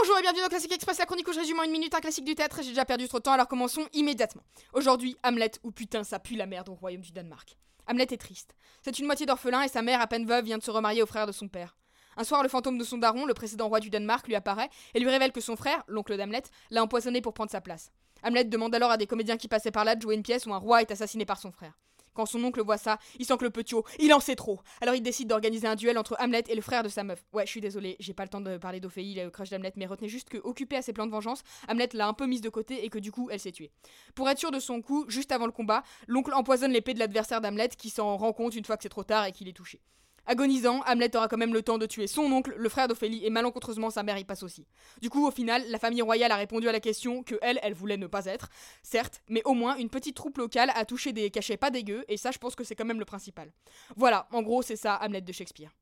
Bonjour et bienvenue dans Classique Express, la chronique où je résume en une minute un classique du théâtre. J'ai déjà perdu trop de temps, alors commençons immédiatement. Aujourd'hui, Hamlet, ou putain, ça pue la merde au royaume du Danemark. Hamlet est triste. C'est une moitié d'orphelin et sa mère, à peine veuve, vient de se remarier au frère de son père. Un soir, le fantôme de son daron, le précédent roi du Danemark, lui apparaît et lui révèle que son frère, l'oncle d'Hamlet, l'a empoisonné pour prendre sa place. Hamlet demande alors à des comédiens qui passaient par là de jouer une pièce où un roi est assassiné par son frère. Quand son oncle voit ça, il sent que le petit haut, il en sait trop. Alors il décide d'organiser un duel entre Hamlet et le frère de sa meuf. Ouais, je suis désolé, j'ai pas le temps de parler d'Ophélie, le crush d'Hamlet, mais retenez juste que, occupé à ses plans de vengeance, Hamlet l'a un peu mise de côté et que du coup, elle s'est tuée. Pour être sûr de son coup, juste avant le combat, l'oncle empoisonne l'épée de l'adversaire d'Hamlet qui s'en rend compte une fois que c'est trop tard et qu'il est touché. Agonisant, Hamlet aura quand même le temps de tuer son oncle, le frère d'Ophélie, et malencontreusement sa mère y passe aussi. Du coup, au final, la famille royale a répondu à la question que elle, elle voulait ne pas être, certes, mais au moins une petite troupe locale a touché des cachets pas dégueux, et ça, je pense que c'est quand même le principal. Voilà, en gros, c'est ça Hamlet de Shakespeare.